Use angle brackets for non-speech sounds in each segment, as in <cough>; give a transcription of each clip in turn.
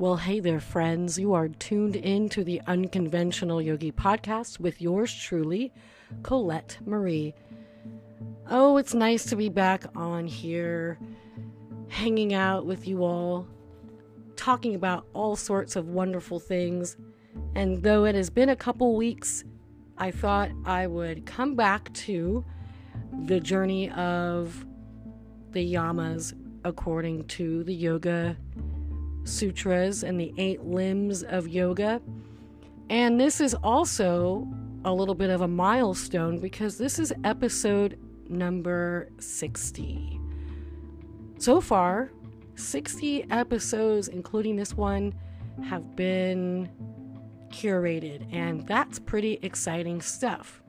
Well, hey there, friends. You are tuned in to the Unconventional Yogi podcast with yours truly, Colette Marie. Oh, it's nice to be back on here, hanging out with you all, talking about all sorts of wonderful things. And though it has been a couple weeks, I thought I would come back to the journey of the yamas according to the Yoga Sutras and the eight limbs of yoga. And this is also a little bit of a milestone because this is episode number 60. So far, 60 episodes, including this one, have been curated, and that's pretty exciting stuff.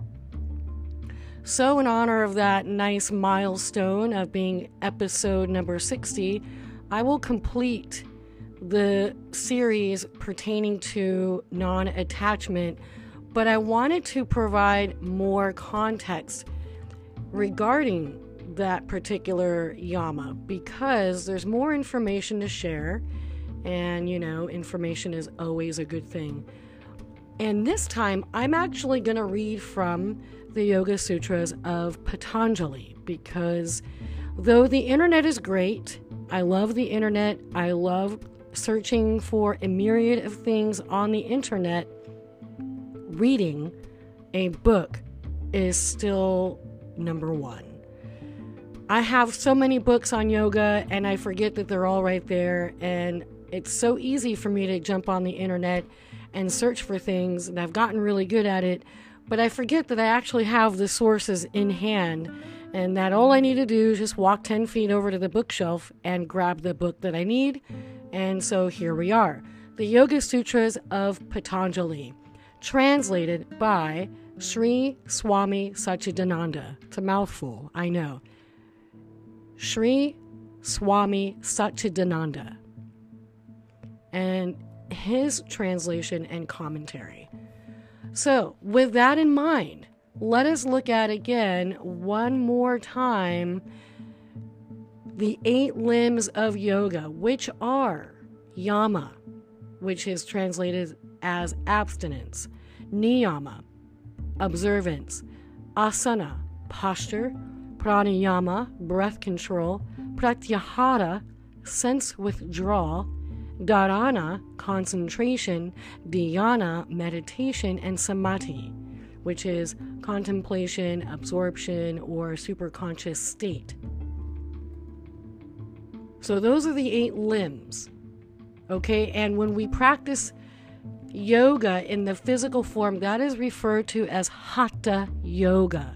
So, in honor of that nice milestone of being episode number 60, I will complete the series pertaining to non attachment, but I wanted to provide more context regarding that particular yama because there's more information to share, and you know, information is always a good thing. And this time, I'm actually going to read from the Yoga Sutras of Patanjali because though the internet is great, I love the internet, I love searching for a myriad of things on the internet, reading a book is still number one. I have so many books on yoga and I forget that they're all right there. And it's so easy for me to jump on the internet and search for things, and I've gotten really good at it. But I forget that I actually have the sources in hand and that all I need to do is just walk 10 feet over to the bookshelf and grab the book that I need. And so here we are the Yoga Sutras of Patanjali, translated by Sri Swami Satchidananda. It's a mouthful, I know. Sri Swami Satchidananda. And his translation and commentary. So, with that in mind, let us look at again one more time the eight limbs of yoga, which are yama, which is translated as abstinence, niyama, observance, asana, posture, pranayama, breath control, pratyahara, sense withdrawal, dharana, concentration, dhyana, meditation, and samadhi which is contemplation, absorption, or superconscious state. So, those are the eight limbs. Okay, and when we practice yoga in the physical form, that is referred to as hatha yoga.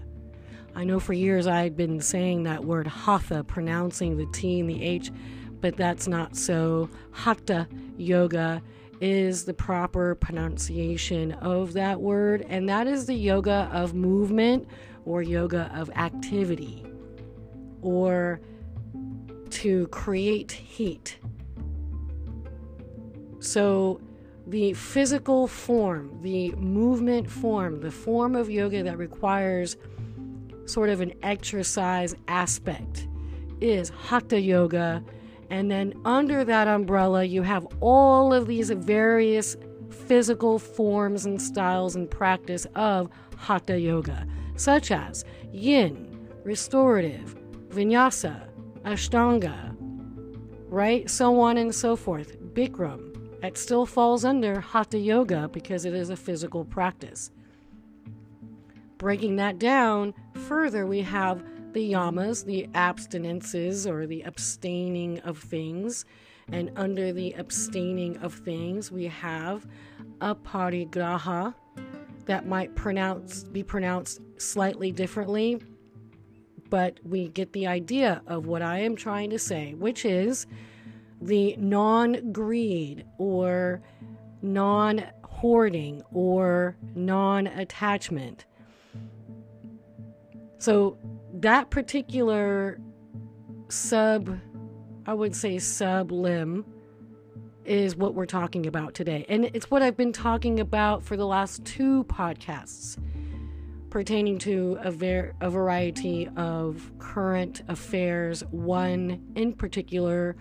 I know for years I had been saying that word hatha, pronouncing the T and the H, but that's not so. Hatha yoga is the proper pronunciation of that word, and that is the yoga of movement or yoga of activity or to create heat. So, the physical form, the movement form, the form of yoga that requires sort of an exercise aspect is hatha yoga and then under that umbrella, you have all of these various physical forms and styles and practice of hatha yoga, such as yin, restorative, vinyasa, ashtanga, right? So on and so forth. Bikram, it still falls under hatha yoga because it is a physical practice. Breaking that down further, we have the yamas, the abstinences or the abstaining of things. And under the abstaining of things, we have aparigraha that might pronounce be pronounced slightly differently, but we get the idea of what I am trying to say, which is the non-greed or non-hoarding or non-attachment. So that particular sub, I would say sub limb, is what we're talking about today. And it's what I've been talking about for the last two podcasts pertaining to a, ver- a variety of current affairs. One in particular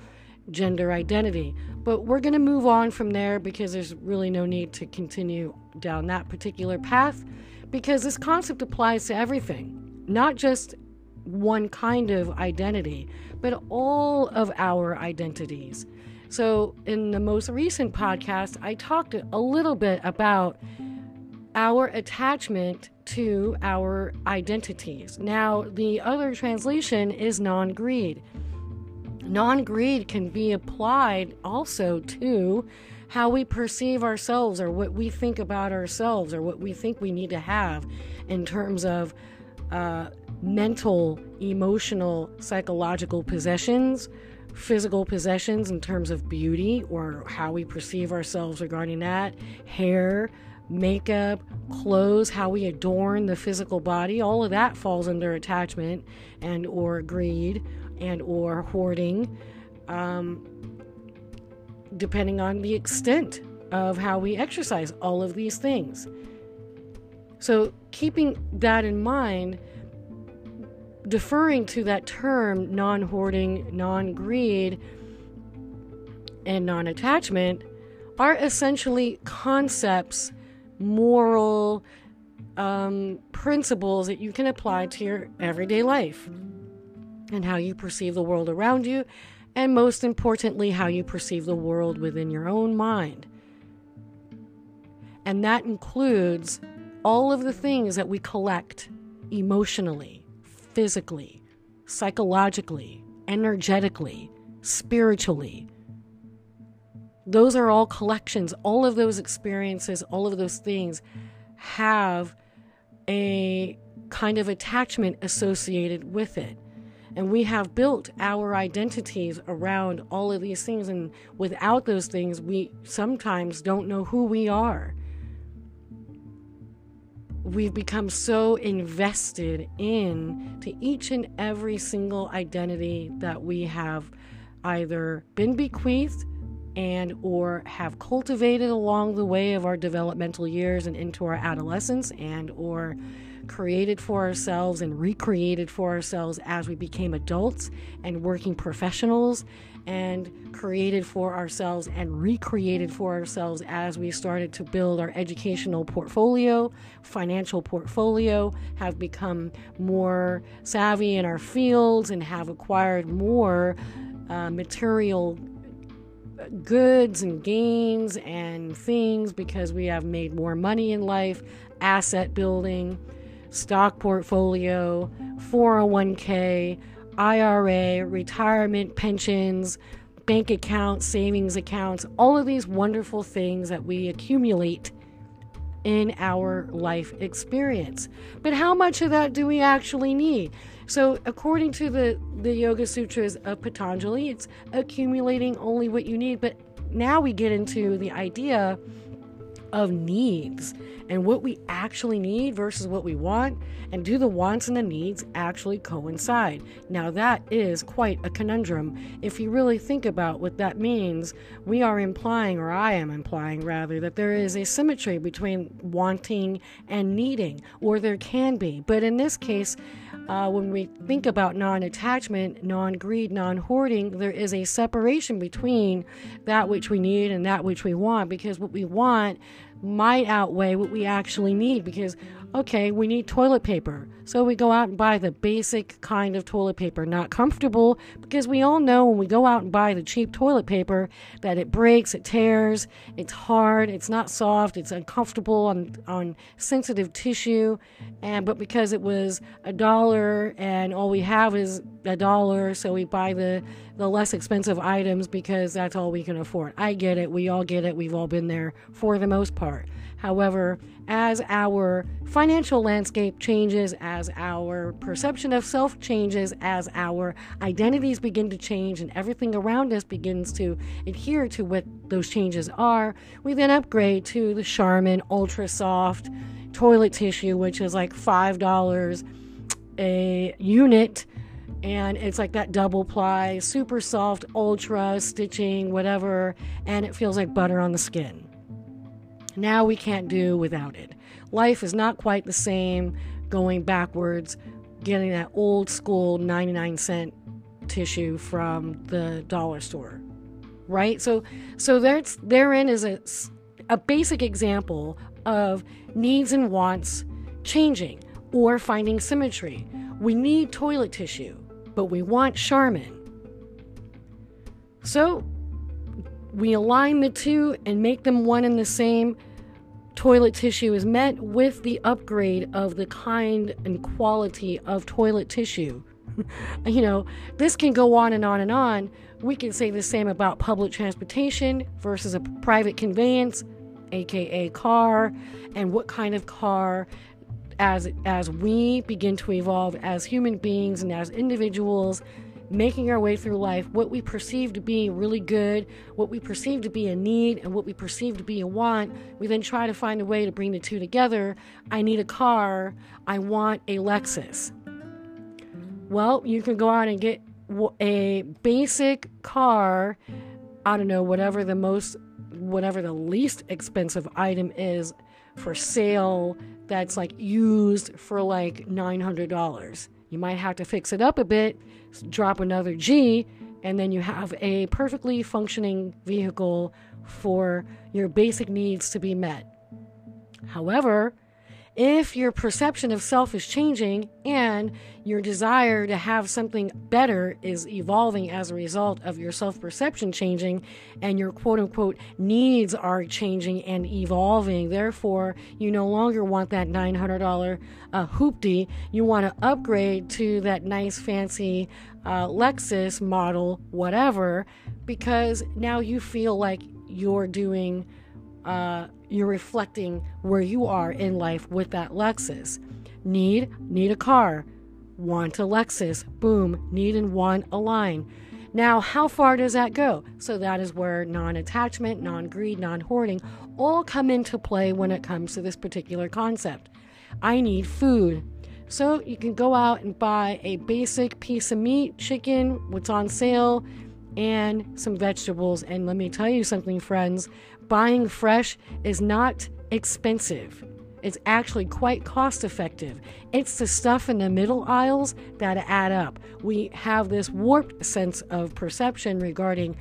gender identity. But we're going to move on from there because there's really no need to continue down that particular path because this concept applies to everything, not just one kind of identity, but all of our identities. So, in the most recent podcast, I talked a little bit about our attachment to our identities. Now, the other translation is non greed. Non greed can be applied also to how we perceive ourselves or what we think about ourselves or what we think we need to have in terms of uh, mental, emotional, psychological possessions, physical possessions in terms of beauty or how we perceive ourselves regarding that, hair, makeup, clothes, how we adorn the physical body, all of that falls under attachment and or greed and or hoarding, um, depending on the extent of how we exercise all of these things. So keeping that in mind, deferring to that term non-hoarding, non-greed, and non-attachment are essentially concepts moral um, principles that you can apply to your everyday life and how you perceive the world around you, and most importantly, how you perceive the world within your own mind. And that includes all of the things that we collect emotionally, physically, psychologically, energetically, spiritually, those are all collections. All of those experiences, all of those things have a kind of attachment associated with it. And we have built our identities around all of these things. And without those things, we sometimes don't know who we are. We've become so invested in to each and every single identity that we have either been bequeathed and or have cultivated along the way of our developmental years and into our adolescence and or created for ourselves and recreated for ourselves as we became adults and working professionals and created for ourselves and recreated for ourselves as we started to build our educational portfolio, financial portfolio, have become more savvy in our fields and have acquired more uh, material goods and gains and things because we have made more money in life, asset building, stock portfolio, 401k, IRA, retirement pensions, bank accounts, savings accounts, all of these wonderful things that we accumulate in our life experience. But how much of that do we actually need? So, according to the, the Yoga Sutras of Patanjali, it's accumulating only what you need. But now we get into the idea of needs and what we actually need versus what we want, and do the wants and the needs actually coincide? Now, that is quite a conundrum. If you really think about what that means, we are implying, or I am implying rather, that there is a symmetry between wanting and needing, or there can be. But in this case, uh, when we think about non attachment, non greed, non hoarding, there is a separation between that which we need and that which we want because what we want might outweigh what we actually need because okay, we need toilet paper. So we go out and buy the basic kind of toilet paper. Not comfortable because we all know when we go out and buy the cheap toilet paper that it breaks, it tears, it's hard, it's not soft, it's uncomfortable on on sensitive tissue. And but because it was a dollar and all we have is a dollar, so we buy the the less expensive items because that's all we can afford. I get it. We all get it. We've all been there for the most part. However, as our financial landscape changes, as our perception of self changes, as our identities begin to change, and everything around us begins to adhere to what those changes are, we then upgrade to the Charmin Ultra Soft toilet tissue, which is like $5 a unit. And it's like that double ply, super soft, ultra stitching, whatever, and it feels like butter on the skin. Now we can't do without it. Life is not quite the same going backwards, getting that old school 99 cent tissue from the dollar store. right? So, so there's therein is a, a basic example of needs and wants changing or finding symmetry. We need toilet tissue, but we want Charmin. So, we align the two and make them one and the same. Toilet tissue is met with the upgrade of the kind and quality of toilet tissue. <laughs> you know, this can go on and on and on. We can say the same about public transportation versus a private conveyance, aka car, and what kind of car as as we begin to evolve as human beings and as individuals making our way through life, what we perceive to be really good, what we perceive to be a need, and what we perceive to be a want, we then try to find a way to bring the two together. I need a car, I want a Lexus. Well, you can go out and get a basic car, I don't know, whatever the most, whatever the least expensive item is for sale that's like used for like $900. You might have to fix it up a bit, drop another G, and then you have a perfectly functioning vehicle for your basic needs to be met. However, if your perception of self is changing and your desire to have something better is evolving as a result of your self perception changing and your quote unquote needs are changing and evolving, therefore, you no longer want that $900 uh, hoopty. You want to upgrade to that nice, fancy uh, Lexus model, whatever, because now you feel like you're doing. Uh, you're reflecting where you are in life with that Lexus. Need, need a car. Want a Lexus. Boom, need and want align. Now, how far does that go? So, that is where non attachment, non greed, non hoarding all come into play when it comes to this particular concept. I need food. So, you can go out and buy a basic piece of meat, chicken, what's on sale, and some vegetables. And let me tell you something, friends buying fresh is not expensive. It's actually quite cost effective. It's the stuff in the middle aisles that add up. We have this warped sense of perception regarding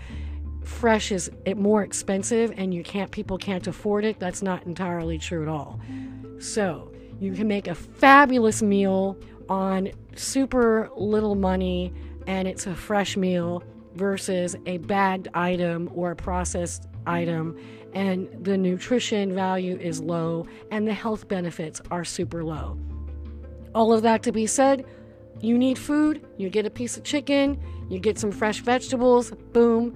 fresh is more expensive and you can't people can't afford it. That's not entirely true at all. So, you can make a fabulous meal on super little money and it's a fresh meal versus a bagged item or a processed item and the nutrition value is low and the health benefits are super low. All of that to be said, you need food, you get a piece of chicken, you get some fresh vegetables, boom,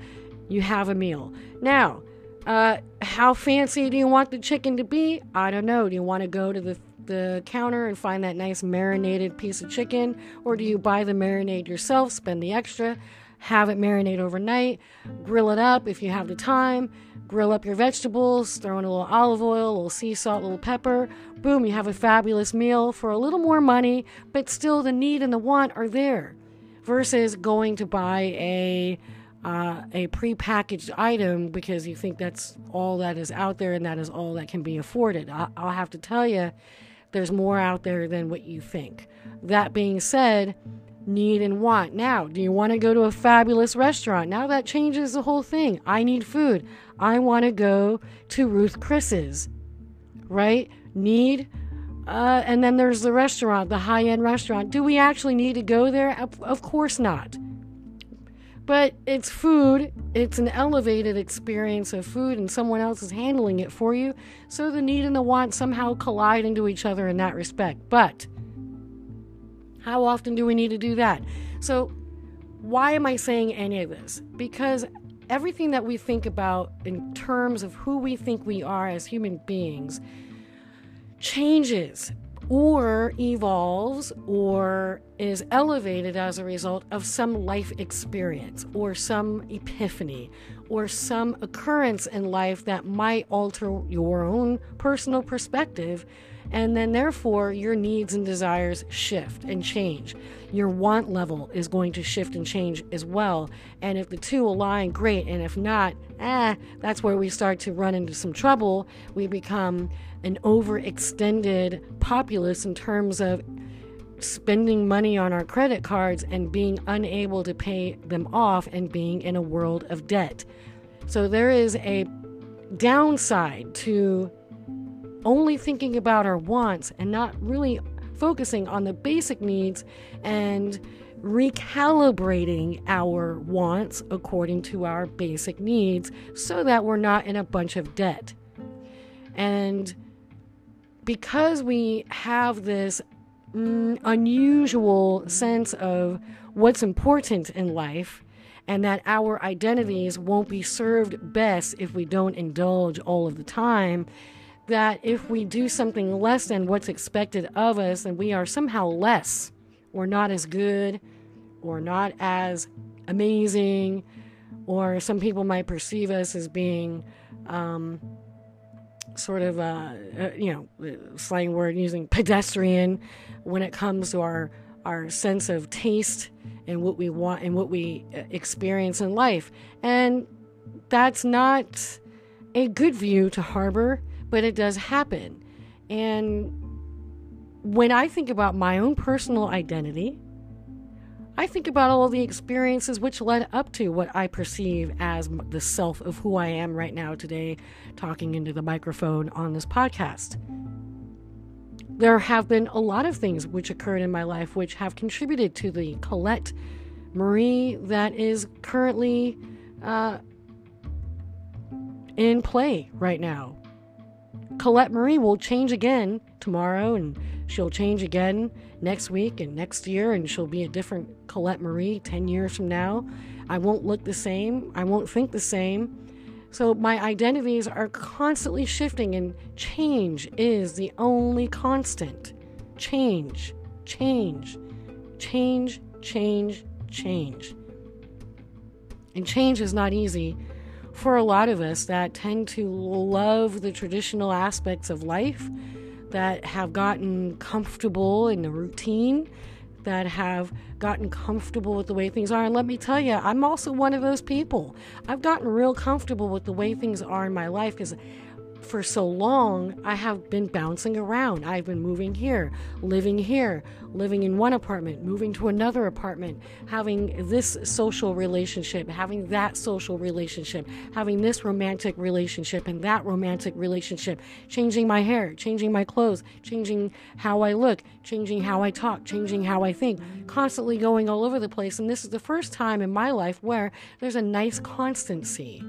you have a meal. Now, uh, how fancy do you want the chicken to be? I don't know. Do you want to go to the the counter and find that nice marinated piece of chicken, or do you buy the marinade yourself, spend the extra? Have it marinate overnight, grill it up if you have the time, grill up your vegetables, throw in a little olive oil, a little sea salt, a little pepper. Boom, you have a fabulous meal for a little more money, but still the need and the want are there. Versus going to buy a uh, a prepackaged item because you think that's all that is out there and that is all that can be afforded. I- I'll have to tell you, there's more out there than what you think. That being said, need and want. Now, do you want to go to a fabulous restaurant? Now that changes the whole thing. I need food. I want to go to Ruth Chris's, right? Need. Uh, and then there's the restaurant, the high end restaurant. Do we actually need to go there? Of course not. But it's food, it's an elevated experience of food, and someone else is handling it for you. So the need and the want somehow collide into each other in that respect. But how often do we need to do that? So, why am I saying any of this? Because everything that we think about in terms of who we think we are as human beings changes or evolves or is elevated as a result of some life experience or some epiphany or some occurrence in life that might alter your own personal perspective and then, therefore, your needs and desires shift and change. Your want level is going to shift and change as well. And if the two align, great. And if not, eh, that's where we start to run into some trouble. We become an overextended populace in terms of spending money on our credit cards and being unable to pay them off and being in a world of debt. So there is a downside to only thinking about our wants and not really focusing on the basic needs and recalibrating our wants according to our basic needs so that we're not in a bunch of debt. And because we have this mm, unusual sense of what's important in life, and that our identities won't be served best if we don't indulge all of the time. That if we do something less than what's expected of us, then we are somehow less, or not as good, or not as amazing, or some people might perceive us as being um, sort of, uh, uh, you know, slang word using pedestrian when it comes to our our sense of taste and what we want and what we uh, experience in life. And that's not a good view to harbor, but it does happen. And when I think about my own personal identity, I think about all the experiences which led up to what I perceive as the self of who I am right now today, talking into the microphone on this podcast. There have been a lot of things which occurred in my life which have contributed to the Colette Marie that is currently uh, in play right now. Colette Marie will change again tomorrow, and she'll change again next week and next year, and she'll be a different Colette Marie 10 years from now. I won't look the same, I won't think the same. So my identities are constantly shifting, and change is the only constant. Change, change, change, change, change. And change is not easy for a lot of us that tend to love the traditional aspects of life, that have gotten comfortable in the routine, that have gotten comfortable with the way things are. And let me tell you, I'm also one of those people. I've gotten real comfortable with the way things are in my life because for so long, I have been bouncing around. I've been moving here, living here, living in one apartment, moving to another apartment, having this social relationship, having that social relationship, having this romantic relationship and that romantic relationship, changing my hair, changing my clothes, changing how I look, changing how I talk, changing how I think, constantly going all over the place. And this is the first time in my life where there's a nice constancy.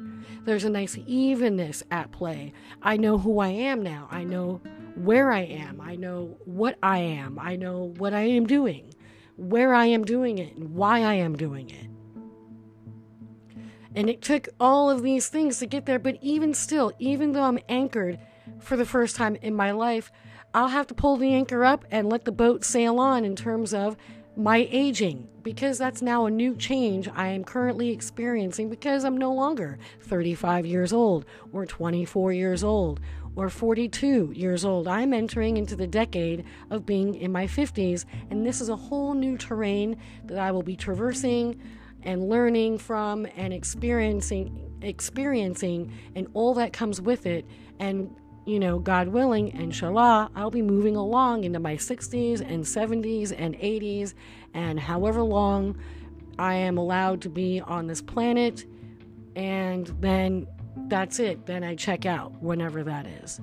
There's a nice evenness at play. I know who I am now. I know where I am. I know what I am. I know what I am doing, where I am doing it, and why I am doing it. And it took all of these things to get there, but even still, even though I'm anchored for the first time in my life, I'll have to pull the anchor up and let the boat sail on in terms of my aging, because that's now a new change I am currently experiencing because I'm no longer 35 years old or 24 years old or 42 years old. I'm entering into the decade of being in my 50s, and this is a whole new terrain that I will be traversing and learning from and experiencing experiencing and all that comes with it and you know, God willing, inshallah, I'll be moving along into my 60s and 70s and 80s and however long I am allowed to be on this planet. And then that's it. Then I check out whenever that is.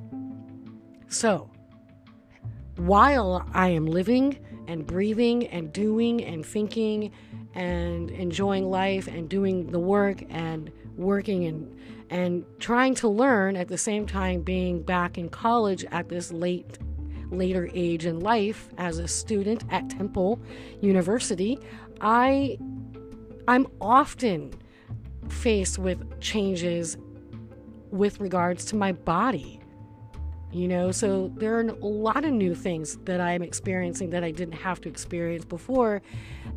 So, while I am living and breathing and doing and thinking and enjoying life and doing the work and working and and trying to learn at the same time being back in college at this late later age in life as a student at Temple University, I I'm often faced with changes with regards to my body. You know, so there are a lot of new things that I'm experiencing that I didn't have to experience before.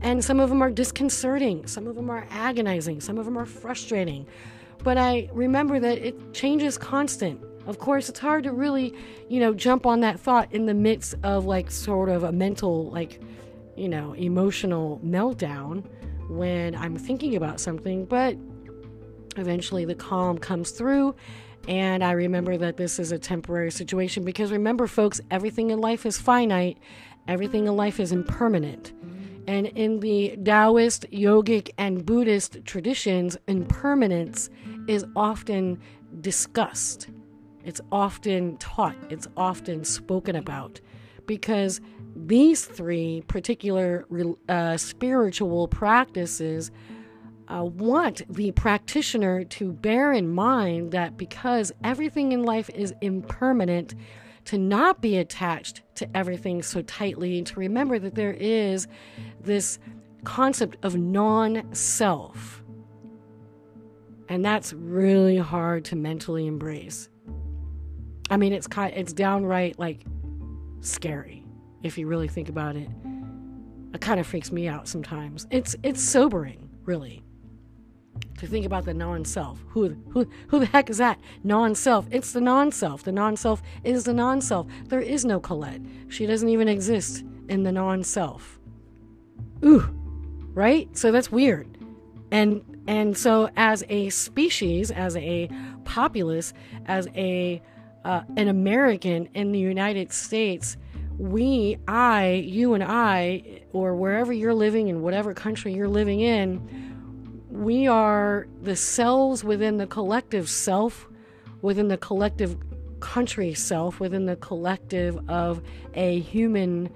And some of them are disconcerting, some of them are agonizing, some of them are frustrating. But I remember that it changes constant. Of course, it's hard to really, you know, jump on that thought in the midst of like sort of a mental, like, you know, emotional meltdown when I'm thinking about something. But eventually the calm comes through. And I remember that this is a temporary situation because remember, folks, everything in life is finite, everything in life is impermanent. And in the Taoist, yogic, and Buddhist traditions, impermanence is often discussed, it's often taught, it's often spoken about. Because these three particular uh, spiritual practices uh, want the practitioner to bear in mind that because everything in life is impermanent, to not be attached to everything so tightly, and to remember that there is this concept of non self. And that's really hard to mentally embrace. I mean, it's kind, it's downright like scary if you really think about it. It kind of freaks me out sometimes. It's it's sobering, really, to think about the non-self. Who who who the heck is that? Non-self. It's the non-self. The non-self is the non-self. There is no Colette. She doesn't even exist in the non-self. Ooh, right? So that's weird. And and so as a species, as a populace, as a uh, an American in the United States, we, I, you and I, or wherever you're living in whatever country you're living in, we are the cells within the collective self, within the collective country self, within the collective of a human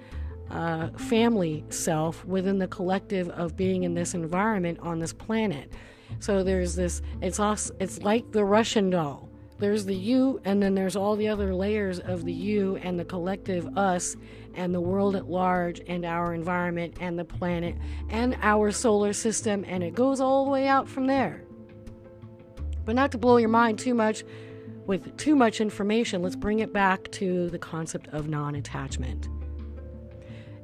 uh, family self, within the collective of being in this environment on this planet. So there's this. It's us. It's like the Russian doll there's the you, and then there's all the other layers of the you and the collective us and the world at large and our environment and the planet and our solar system, and it goes all the way out from there. But not to blow your mind too much with too much information, let's bring it back to the concept of non attachment.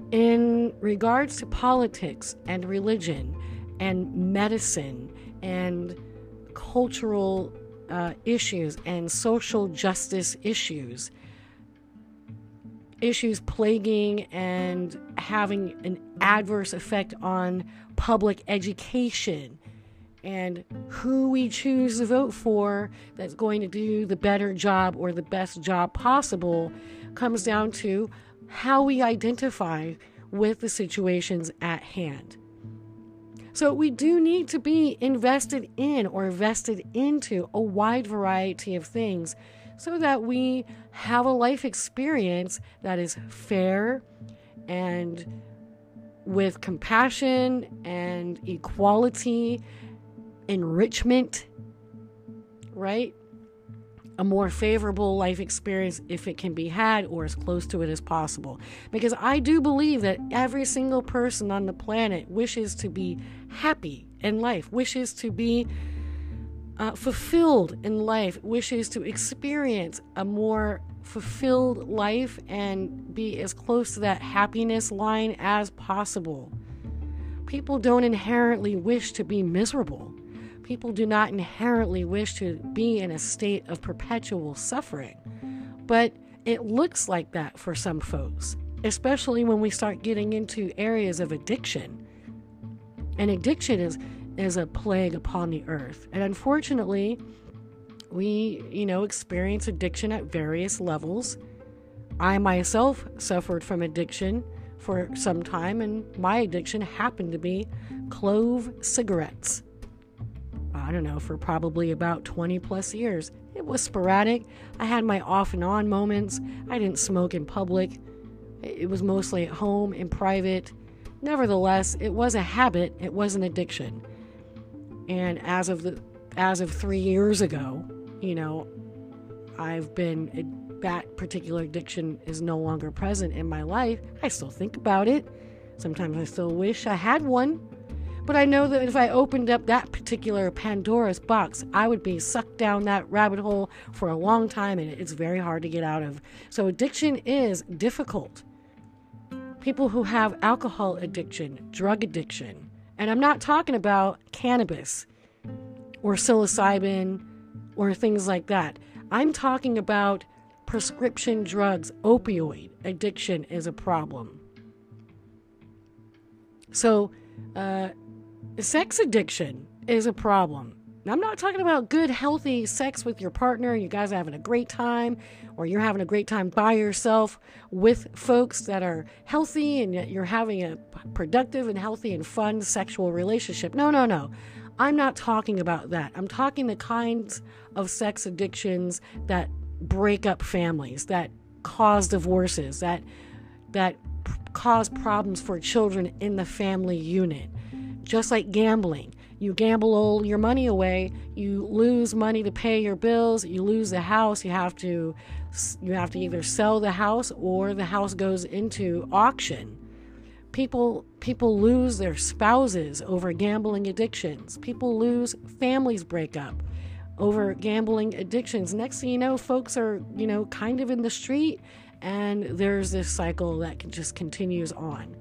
In regards to politics and religion and medicine and cultural uh, issues and social justice issues, issues plaguing and having an adverse effect on public education and who we choose to vote for that's going to do the better job or the best job possible comes down to how we identify with the situations at hand. So we do need to be invested in or invested into a wide variety of things so that we have a life experience that is fair and with compassion and equality, enrichment, right? A more favorable life experience if it can be had or as close to it as possible. Because I do believe that every single person on the planet wishes to be happy in life, wishes to be uh, fulfilled in life, wishes to experience a more fulfilled life and be as close to that happiness line as possible. People don't inherently wish to be miserable. People do not inherently wish to be in a state of perpetual suffering, but it looks like that for some folks, especially when we start getting into areas of addiction. And addiction is, is a plague upon the earth. And unfortunately, we, you know, experience addiction at various levels. I myself suffered from addiction for some time, and my addiction happened to be clove cigarettes. I don't know, for probably about 20 plus years. It was sporadic. I had my off and on moments. I didn't smoke in public, it was mostly at home, in private. Nevertheless, it was a habit, it was an addiction. And as of the as of 3 years ago, you know, I've been that particular addiction is no longer present in my life. I still think about it. Sometimes I still wish I had one. But I know that if I opened up that particular Pandora's box, I would be sucked down that rabbit hole for a long time and it's very hard to get out of. So addiction is difficult. People who have alcohol addiction, drug addiction, and I'm not talking about cannabis or psilocybin or things like that. I'm talking about prescription drugs, opioid addiction is a problem. So, uh, sex addiction is a problem. I'm not talking about good, healthy sex with your partner. You guys are having a great time, or you're having a great time by yourself with folks that are healthy and you're having a productive and healthy and fun sexual relationship. No, no, no. I'm not talking about that. I'm talking the kinds of sex addictions that break up families, that cause divorces, that that cause problems for children in the family unit. Just like gambling. You gamble all your money away, you lose money to pay your bills, you lose the house, you have to you have to either sell the house or the house goes into auction. People people lose their spouses over gambling addictions. People lose families break up over gambling addictions. Next thing you know, folks are, you know, kind of in the street and there's this cycle that just continues on.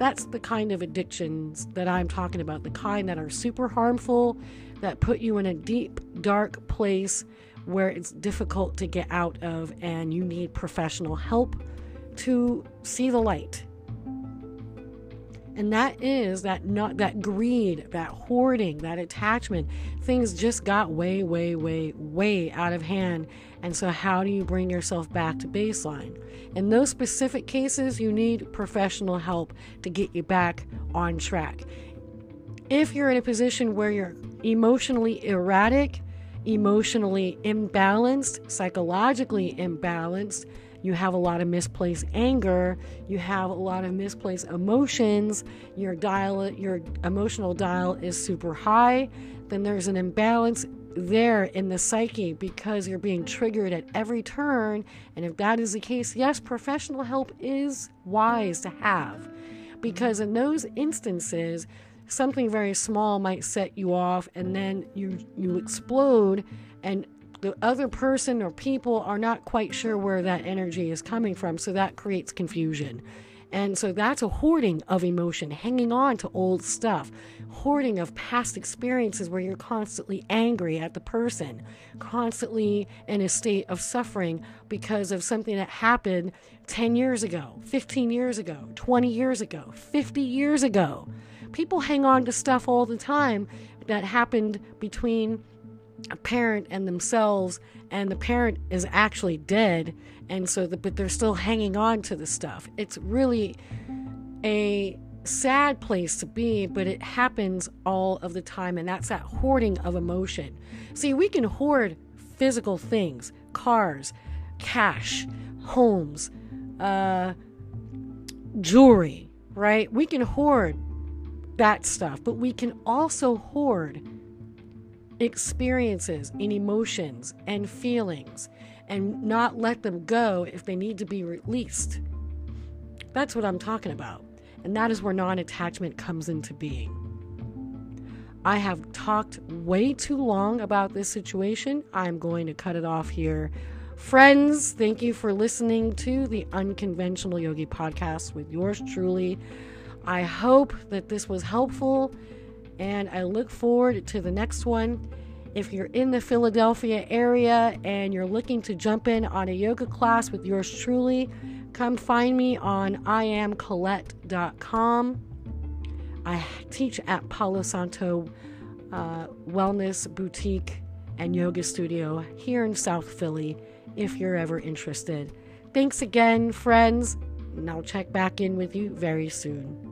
That's the kind of addictions that I'm talking about, the kind that are super harmful, that put you in a deep, dark place where it's difficult to get out of and you need professional help to see the light. And that is that not that greed, that hoarding, that attachment. Things just got way, way, way, way out of hand. And so how do you bring yourself back to baseline? In those specific cases, you need professional help to get you back on track. If you're in a position where you're emotionally erratic, emotionally imbalanced, psychologically imbalanced, you have a lot of misplaced anger, you have a lot of misplaced emotions, your dial your emotional dial is super high, then there's an imbalance there in the psyche because you're being triggered at every turn. And if that is the case, yes, professional help is wise to have. Because in those instances, something very small might set you off and then you you explode and the other person or people are not quite sure where that energy is coming from so that creates confusion and so that's a hoarding of emotion, hanging on to old stuff, hoarding of past experiences where you're constantly angry at the person, constantly in a state of suffering because of something that happened 10 years ago, 15 years ago, 20 years ago, 50 years ago. People hang on to stuff all the time that happened between a parent and themselves and the parent is actually dead and so the, but they're still hanging on to the stuff. It's really a sad place to be but it happens all of the time and that's that hoarding of emotion. See we can hoard physical things cars cash homes uh, jewelry right? We can hoard that stuff but we can also hoard experiences and emotions and feelings and not let them go if they need to be released. That's what I'm talking about. And that is where non attachment comes into being. I have talked way too long about this situation. I'm going to cut it off here. Friends, thank you for listening to the Unconventional Yogi podcast with yours truly. I hope that this was helpful and I look forward to the next one. If you're in the Philadelphia area and you're looking to jump in on a yoga class with yours truly, come find me on iamcolette.com. I teach at Palo Santo uh, Wellness Boutique and Yoga Studio here in South Philly if you're ever interested. Thanks again, friends, and I'll check back in with you very soon.